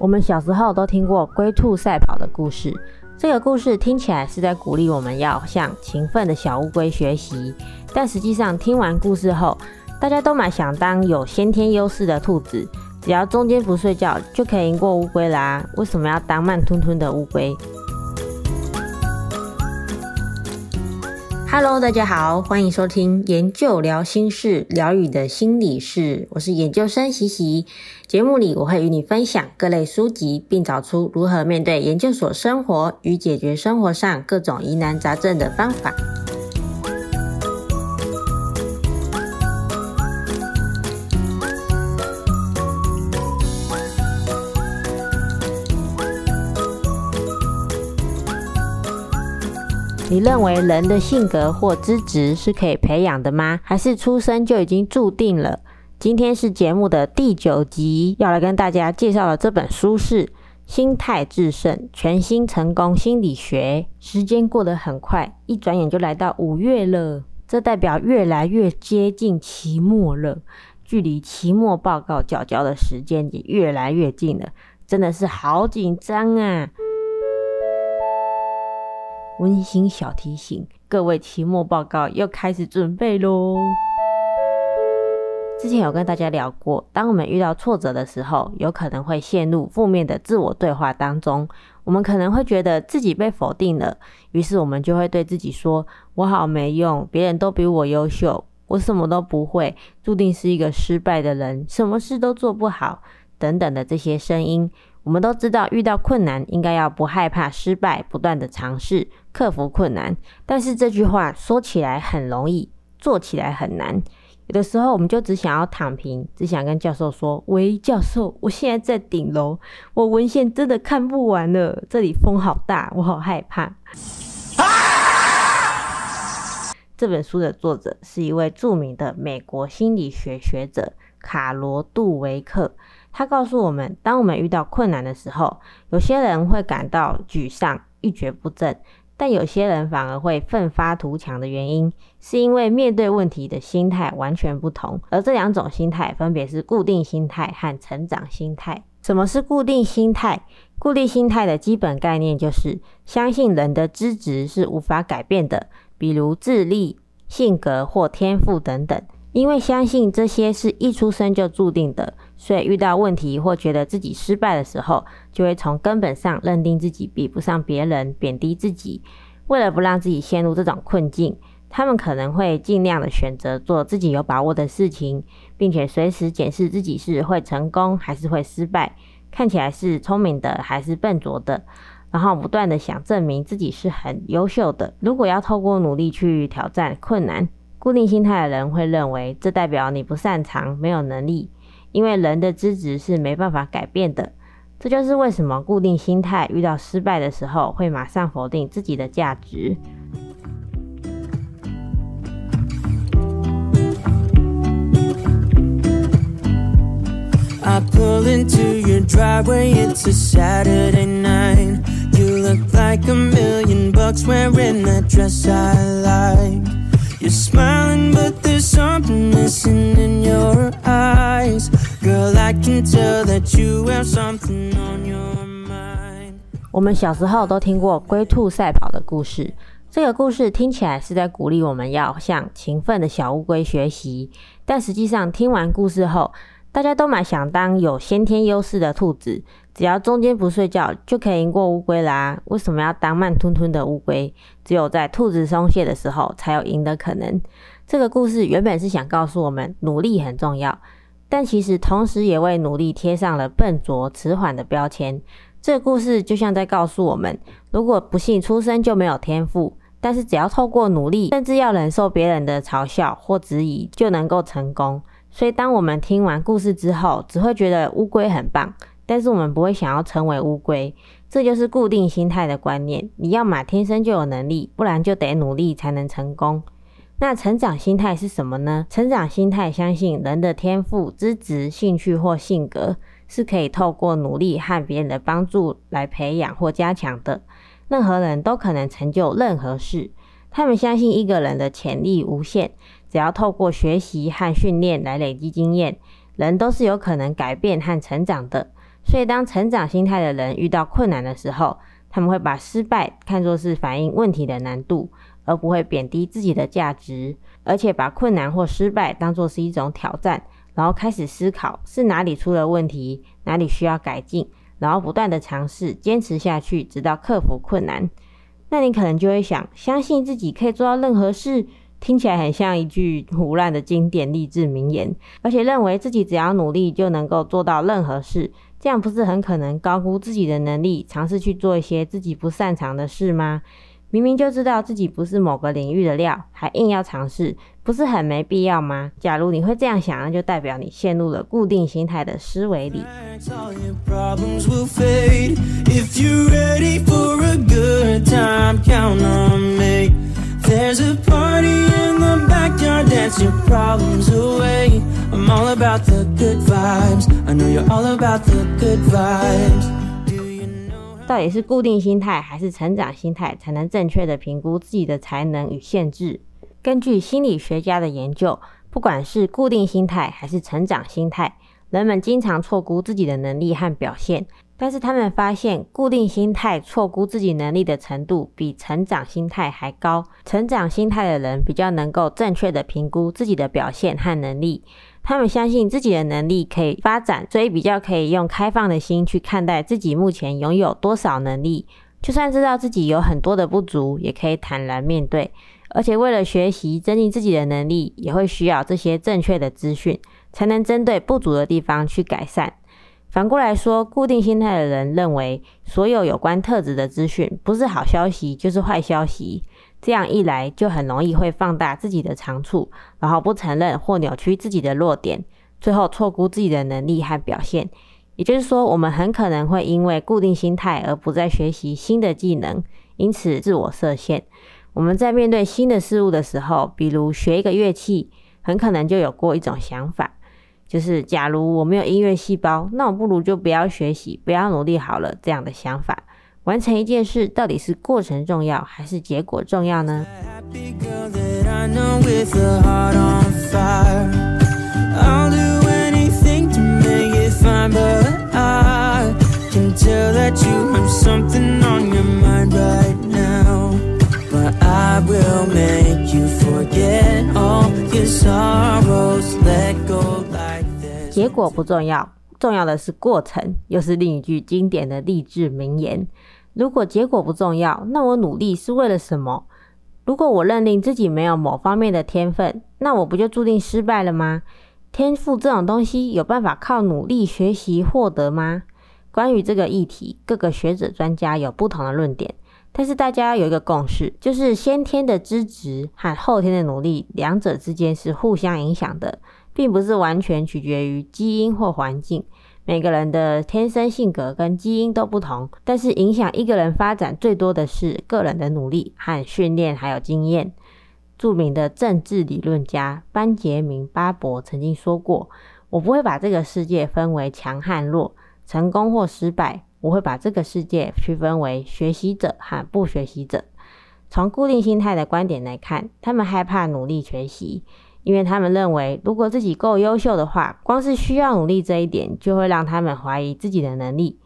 我们小时候都听过龟兔赛跑的故事，这个故事听起来是在鼓励我们要向勤奋的小乌龟学习。但实际上，听完故事后，大家都蛮想当有先天优势的兔子，只要中间不睡觉就可以赢过乌龟啦。为什么要当慢吞吞的乌龟？Hello，大家好，欢迎收听研究聊心室，疗愈的心理事。我是研究生习习。节目里我会与你分享各类书籍，并找出如何面对研究所生活与解决生活上各种疑难杂症的方法。你认为人的性格或资质是可以培养的吗？还是出生就已经注定了？今天是节目的第九集，要来跟大家介绍的这本书是《心态致胜：全新成功心理学》。时间过得很快，一转眼就来到五月了，这代表越来越接近期末了，距离期末报告缴交的时间也越来越近了，真的是好紧张啊！温馨小提醒：各位期末报告又开始准备喽。之前有跟大家聊过，当我们遇到挫折的时候，有可能会陷入负面的自我对话当中。我们可能会觉得自己被否定了，于是我们就会对自己说：“我好没用，别人都比我优秀，我什么都不会，注定是一个失败的人，什么事都做不好。”等等的这些声音。我们都知道，遇到困难应该要不害怕失败，不断的尝试克服困难。但是这句话说起来很容易，做起来很难。有的时候，我们就只想要躺平，只想跟教授说：“喂，教授，我现在在顶楼，我文献真的看不完了，这里风好大，我好害怕。啊”这本书的作者是一位著名的美国心理学学者卡罗杜维克。他告诉我们，当我们遇到困难的时候，有些人会感到沮丧、一蹶不振，但有些人反而会奋发图强的原因，是因为面对问题的心态完全不同。而这两种心态分别是固定心态和成长心态。什么是固定心态？固定心态的基本概念就是相信人的资质是无法改变的，比如智力、性格或天赋等等。因为相信这些是一出生就注定的，所以遇到问题或觉得自己失败的时候，就会从根本上认定自己比不上别人，贬低自己。为了不让自己陷入这种困境，他们可能会尽量的选择做自己有把握的事情，并且随时检视自己是会成功还是会失败，看起来是聪明的还是笨拙的，然后不断的想证明自己是很优秀的。如果要透过努力去挑战困难，固定心态的人会认为，这代表你不擅长、没有能力，因为人的资质是没办法改变的。这就是为什么固定心态遇到失败的时候，会马上否定自己的价值。I pull into your driveway, it's a Saturday night. You look like a million bucks wearing that dress I like. You're smiling, but there's something missing in your eyes. Girl, I can tell that you have something on your mind. 我们小时候都听过龟兔赛跑的故事，这个故事听起来是在鼓励我们要向勤奋的小乌龟学习，但实际上听完故事后，大家都蛮想当有先天优势的兔子，只要中间不睡觉就可以赢过乌龟啦。为什么要当慢吞吞的乌龟？只有在兔子松懈的时候才有赢的可能。这个故事原本是想告诉我们努力很重要，但其实同时也为努力贴上了笨拙、迟缓的标签。这个故事就像在告诉我们，如果不幸出生就没有天赋，但是只要透过努力，甚至要忍受别人的嘲笑或质疑，就能够成功。所以，当我们听完故事之后，只会觉得乌龟很棒，但是我们不会想要成为乌龟。这就是固定心态的观念。你要嘛天生就有能力，不然就得努力才能成功。那成长心态是什么呢？成长心态相信人的天赋、资质、兴趣或性格是可以透过努力和别人的帮助来培养或加强的。任何人都可能成就任何事。他们相信一个人的潜力无限。只要透过学习和训练来累积经验，人都是有可能改变和成长的。所以当成长心态的人遇到困难的时候，他们会把失败看作是反映问题的难度，而不会贬低自己的价值，而且把困难或失败当作是一种挑战，然后开始思考是哪里出了问题，哪里需要改进，然后不断的尝试，坚持下去，直到克服困难。那你可能就会想，相信自己可以做到任何事，听起来很像一句胡乱的经典励志名言，而且认为自己只要努力就能够做到任何事，这样不是很可能高估自己的能力，尝试去做一些自己不擅长的事吗？明明就知道自己不是某个领域的料，还硬要尝试，不是很没必要吗？假如你会这样想，那就代表你陷入了固定心态的思维里。到底是固定心态还是成长心态，才能正确的评估自己的才能与限制？根据心理学家的研究，不管是固定心态还是成长心态，人们经常错估自己的能力和表现。但是他们发现，固定心态错估自己能力的程度比成长心态还高。成长心态的人比较能够正确的评估自己的表现和能力。他们相信自己的能力可以发展，所以比较可以用开放的心去看待自己目前拥有多少能力。就算知道自己有很多的不足，也可以坦然面对。而且为了学习增进自己的能力，也会需要这些正确的资讯，才能针对不足的地方去改善。反过来说，固定心态的人认为，所有有关特质的资讯，不是好消息就是坏消息。这样一来，就很容易会放大自己的长处，然后不承认或扭曲自己的弱点，最后错估自己的能力和表现。也就是说，我们很可能会因为固定心态而不再学习新的技能，因此自我设限。我们在面对新的事物的时候，比如学一个乐器，很可能就有过一种想法，就是假如我没有音乐细胞，那我不如就不要学习，不要努力好了，这样的想法。完成一件事，到底是过程重要还是结果重要呢？结果不重要，重要的是过程，又是另一句经典的励志名言。如果结果不重要，那我努力是为了什么？如果我认定自己没有某方面的天分，那我不就注定失败了吗？天赋这种东西有办法靠努力学习获得吗？关于这个议题，各个学者专家有不同的论点，但是大家有一个共识，就是先天的资质和后天的努力，两者之间是互相影响的，并不是完全取决于基因或环境。每个人的天生性格跟基因都不同，但是影响一个人发展最多的是个人的努力和训练，还有经验。著名的政治理论家班杰明·巴伯曾经说过：“我不会把这个世界分为强和弱，成功或失败，我会把这个世界区分为学习者和不学习者。”从固定心态的观点来看，他们害怕努力学习。因为他们认为，如果自己够优秀的话，光是需要努力这一点，就会让他们怀疑自己的能力。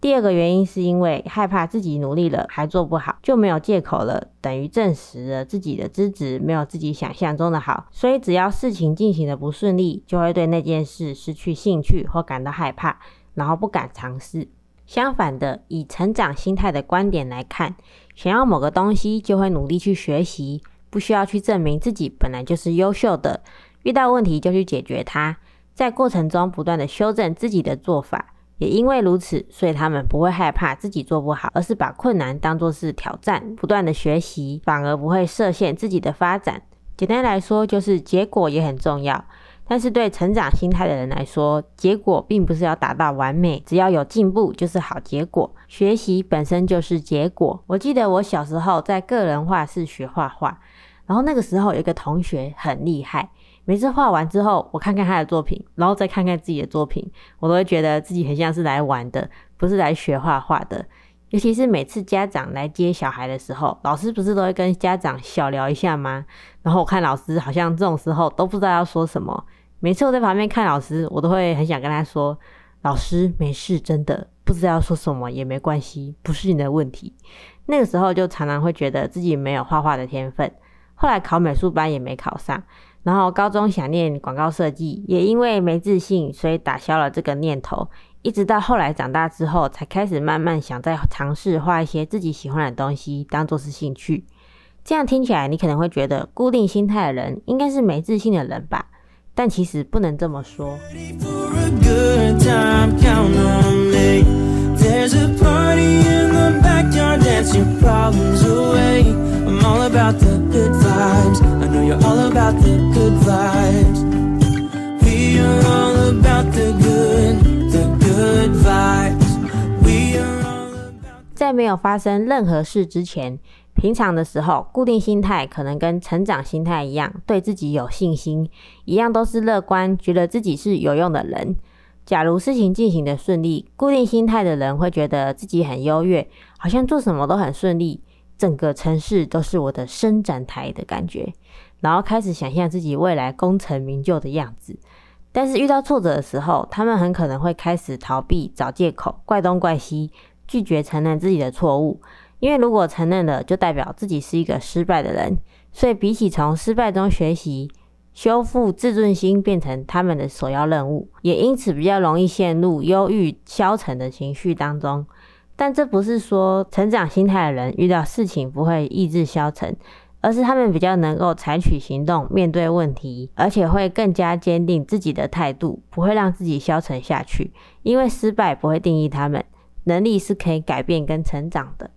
第二个原因是因为害怕自己努力了还做不好，就没有借口了，等于证实了自己的资质没有自己想象中的好。所以只要事情进行的不顺利，就会对那件事失去兴趣或感到害怕，然后不敢尝试。相反的，以成长心态的观点来看，想要某个东西，就会努力去学习。不需要去证明自己本来就是优秀的，遇到问题就去解决它，在过程中不断的修正自己的做法。也因为如此，所以他们不会害怕自己做不好，而是把困难当作是挑战，不断的学习，反而不会设限自己的发展。简单来说，就是结果也很重要。但是对成长心态的人来说，结果并不是要达到完美，只要有进步就是好结果。学习本身就是结果。我记得我小时候在个人画室学画画。然后那个时候有一个同学很厉害，每次画完之后，我看看他的作品，然后再看看自己的作品，我都会觉得自己很像是来玩的，不是来学画画的。尤其是每次家长来接小孩的时候，老师不是都会跟家长小聊一下吗？然后我看老师好像这种时候都不知道要说什么。每次我在旁边看老师，我都会很想跟他说：“老师没事，真的不知道说什么也没关系，不是你的问题。那个时候就常常会觉得自己没有画画的天分，后来考美术班也没考上，然后高中想念广告设计，也因为没自信，所以打消了这个念头。一直到后来长大之后，才开始慢慢想再尝试画一些自己喜欢的东西，当做是兴趣。这样听起来，你可能会觉得固定心态的人应该是没自信的人吧？但其实不能这么说。在没有发生任何事之前，平常的时候，固定心态可能跟成长心态一样，对自己有信心，一样都是乐观，觉得自己是有用的人。假如事情进行的顺利，固定心态的人会觉得自己很优越，好像做什么都很顺利，整个城市都是我的伸展台的感觉，然后开始想象自己未来功成名就的样子。但是遇到挫折的时候，他们很可能会开始逃避、找借口、怪东怪西。拒绝承认自己的错误，因为如果承认了，就代表自己是一个失败的人。所以，比起从失败中学习，修复自尊心变成他们的首要任务，也因此比较容易陷入忧郁、消沉的情绪当中。但这不是说成长心态的人遇到事情不会意志消沉，而是他们比较能够采取行动面对问题，而且会更加坚定自己的态度，不会让自己消沉下去，因为失败不会定义他们。能力是可以改变跟成长的。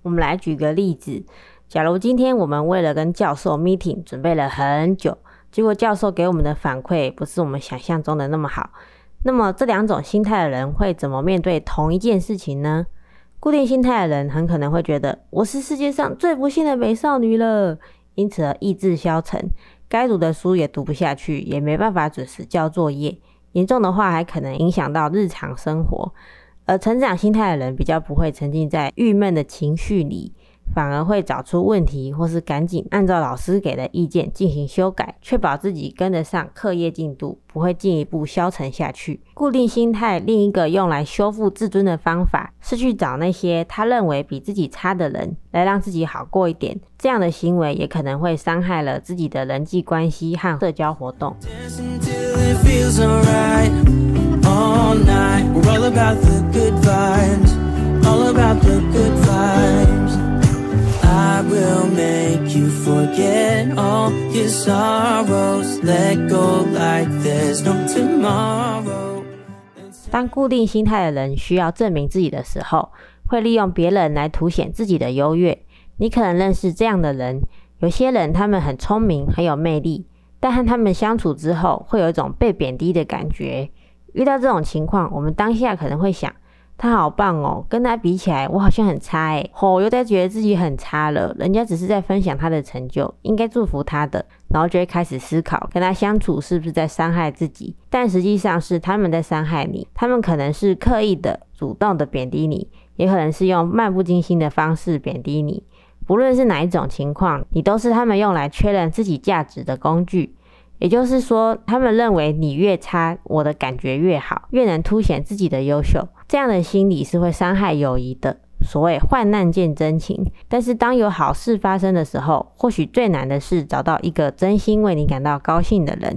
我们来举个例子，假如今天我们为了跟教授 meeting 准备了很久，结果教授给我们的反馈不是我们想象中的那么好，那么这两种心态的人会怎么面对同一件事情呢？固定心态的人很可能会觉得我是世界上最不幸的美少女了，因此而意志消沉，该读的书也读不下去，也没办法准时交作业，严重的话还可能影响到日常生活。而成长心态的人比较不会沉浸在郁闷的情绪里，反而会找出问题，或是赶紧按照老师给的意见进行修改，确保自己跟得上课业进度，不会进一步消沉下去。固定心态另一个用来修复自尊的方法，是去找那些他认为比自己差的人，来让自己好过一点。这样的行为也可能会伤害了自己的人际关系和社交活动。All night, we're all about the good vibes, all about the good vibes. I will make you forget all your sorrows. Let go like there's no tomorrow. 当固定心态的人需要证明自己的时候，会利用别人来凸显自己的优越。你可能认识这样的人，有些人他们很聪明，很有魅力，但和他们相处之后，会有一种被贬低的感觉。遇到这种情况，我们当下可能会想，他好棒哦，跟他比起来，我好像很差诶。吼，又在觉得自己很差了。人家只是在分享他的成就，应该祝福他的，然后就会开始思考，跟他相处是不是在伤害自己？但实际上是他们在伤害你，他们可能是刻意的、主动的贬低你，也可能是用漫不经心的方式贬低你。不论是哪一种情况，你都是他们用来确认自己价值的工具。也就是说，他们认为你越差，我的感觉越好，越能凸显自己的优秀。这样的心理是会伤害友谊的。所谓患难见真情，但是当有好事发生的时候，或许最难的是找到一个真心为你感到高兴的人。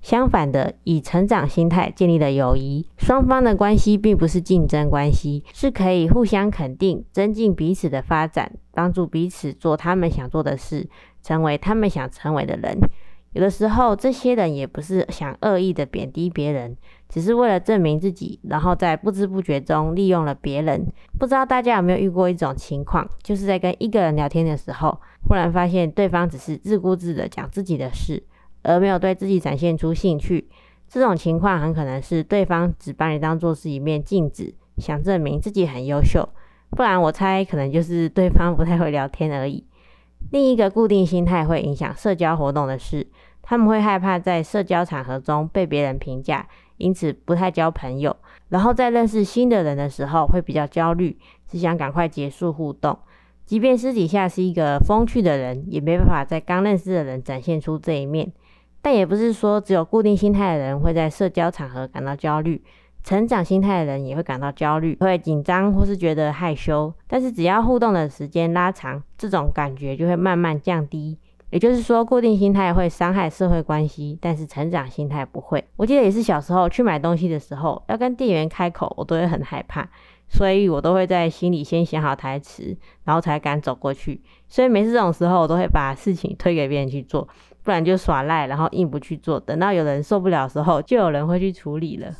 相反的，以成长心态建立的友谊，双方的关系并不是竞争关系，是可以互相肯定，增进彼此的发展，帮助彼此做他们想做的事，成为他们想成为的人。有的时候，这些人也不是想恶意的贬低别人，只是为了证明自己，然后在不知不觉中利用了别人。不知道大家有没有遇过一种情况，就是在跟一个人聊天的时候，忽然发现对方只是自顾自的讲自己的事，而没有对自己展现出兴趣。这种情况很可能是对方只把你当做是一面镜子，想证明自己很优秀。不然我猜，可能就是对方不太会聊天而已。另一个固定心态会影响社交活动的是，他们会害怕在社交场合中被别人评价，因此不太交朋友。然后在认识新的人的时候会比较焦虑，只想赶快结束互动。即便私底下是一个风趣的人，也没办法在刚认识的人展现出这一面。但也不是说只有固定心态的人会在社交场合感到焦虑，成长心态的人也会感到焦虑，会紧张或是觉得害羞。但是只要互动的时间拉长，这种感觉就会慢慢降低。也就是说，固定心态会伤害社会关系，但是成长心态不会。我记得也是小时候去买东西的时候，要跟店员开口，我都会很害怕，所以我都会在心里先想好台词，然后才敢走过去。所以每次这种时候，我都会把事情推给别人去做，不然就耍赖，然后硬不去做。等到有人受不了的时候，就有人会去处理了。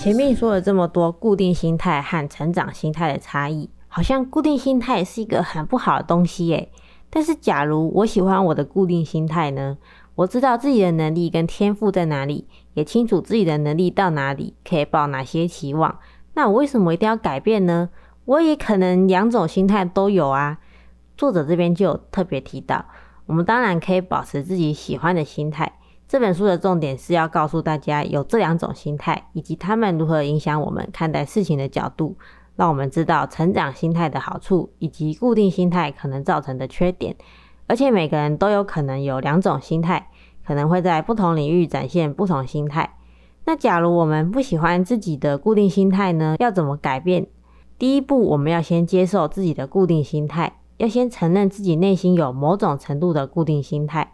前面说了这么多固定心态和成长心态的差异，好像固定心态是一个很不好的东西耶。但是，假如我喜欢我的固定心态呢？我知道自己的能力跟天赋在哪里，也清楚自己的能力到哪里，可以抱哪些期望。那我为什么一定要改变呢？我也可能两种心态都有啊。作者这边就有特别提到，我们当然可以保持自己喜欢的心态。这本书的重点是要告诉大家有这两种心态，以及他们如何影响我们看待事情的角度，让我们知道成长心态的好处，以及固定心态可能造成的缺点。而且每个人都有可能有两种心态，可能会在不同领域展现不同心态。那假如我们不喜欢自己的固定心态呢？要怎么改变？第一步，我们要先接受自己的固定心态，要先承认自己内心有某种程度的固定心态。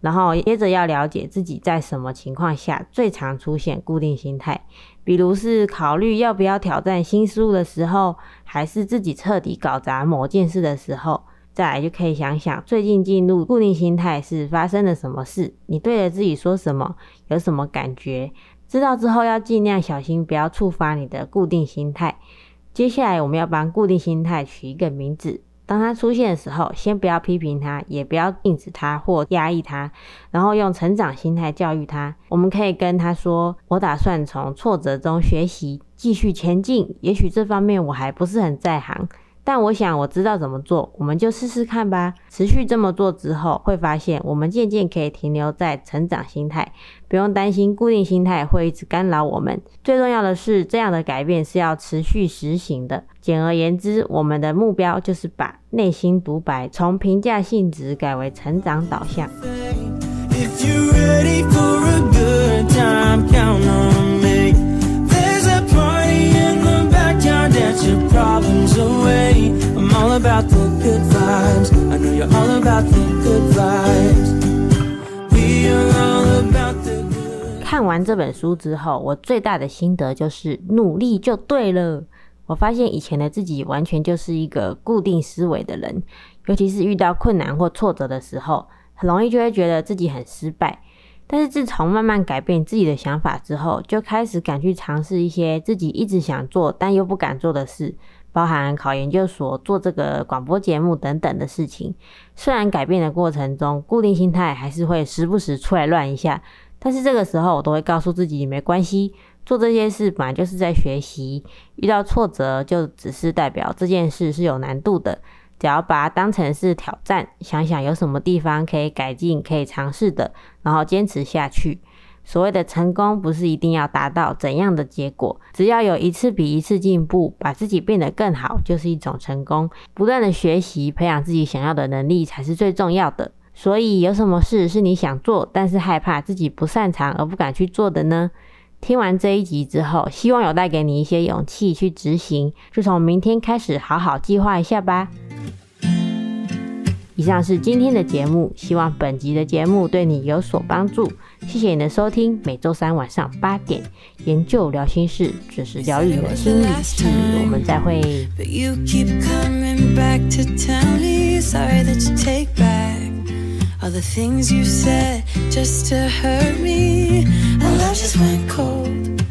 然后接着要了解自己在什么情况下最常出现固定心态，比如是考虑要不要挑战新事物的时候，还是自己彻底搞砸某件事的时候。再来就可以想想最近进入固定心态是发生了什么事，你对着自己说什么，有什么感觉？知道之后要尽量小心，不要触发你的固定心态。接下来我们要帮固定心态取一个名字。当它出现的时候，先不要批评它，也不要禁止它或压抑它，然后用成长心态教育它。我们可以跟他说：“我打算从挫折中学习，继续前进。也许这方面我还不是很在行。”但我想我知道怎么做，我们就试试看吧。持续这么做之后，会发现我们渐渐可以停留在成长心态，不用担心固定心态会一直干扰我们。最重要的是，这样的改变是要持续实行的。简而言之，我们的目标就是把内心独白从评价性质改为成长导向。Your problems away，i'm all about the good vibes. I know you're all about the good vibes. We are all about the good。看完这本书之后，我最大的心得就是努力就对了。我发现以前的自己完全就是一个固定思维的人，尤其是遇到困难或挫折的时候，很容易就会觉得自己很失败。但是自从慢慢改变自己的想法之后，就开始敢去尝试一些自己一直想做但又不敢做的事，包含考研究所、做这个广播节目等等的事情。虽然改变的过程中，固定心态还是会时不时出来乱一下，但是这个时候我都会告诉自己没关系，做这些事本来就是在学习，遇到挫折就只是代表这件事是有难度的。只要把它当成是挑战，想想有什么地方可以改进、可以尝试的，然后坚持下去。所谓的成功，不是一定要达到怎样的结果，只要有一次比一次进步，把自己变得更好，就是一种成功。不断的学习，培养自己想要的能力，才是最重要的。所以，有什么事是你想做，但是害怕自己不擅长而不敢去做的呢？听完这一集之后，希望有带给你一些勇气去执行，就从明天开始好好计划一下吧。以上是今天的节目，希望本集的节目对你有所帮助。谢谢你的收听，每周三晚上八点，研究聊心事，只是疗愈你的心理事。我们再会。All the things you said just to hurt me. My love just went cold,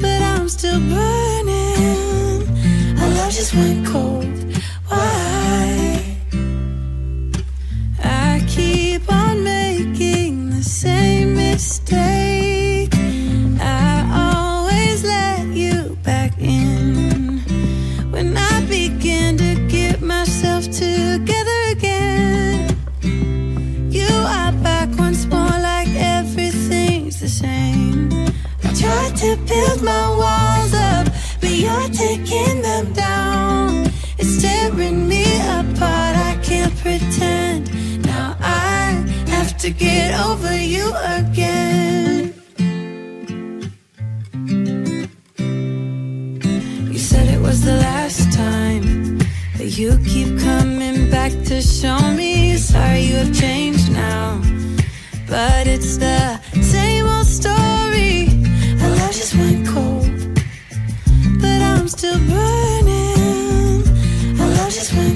but I'm still burning. My love just went cold. Why? to get over you again. You said it was the last time that you keep coming back to show me. Sorry, you have changed now, but it's the same old story. Our love just went cold, but I'm still burning. Our love just went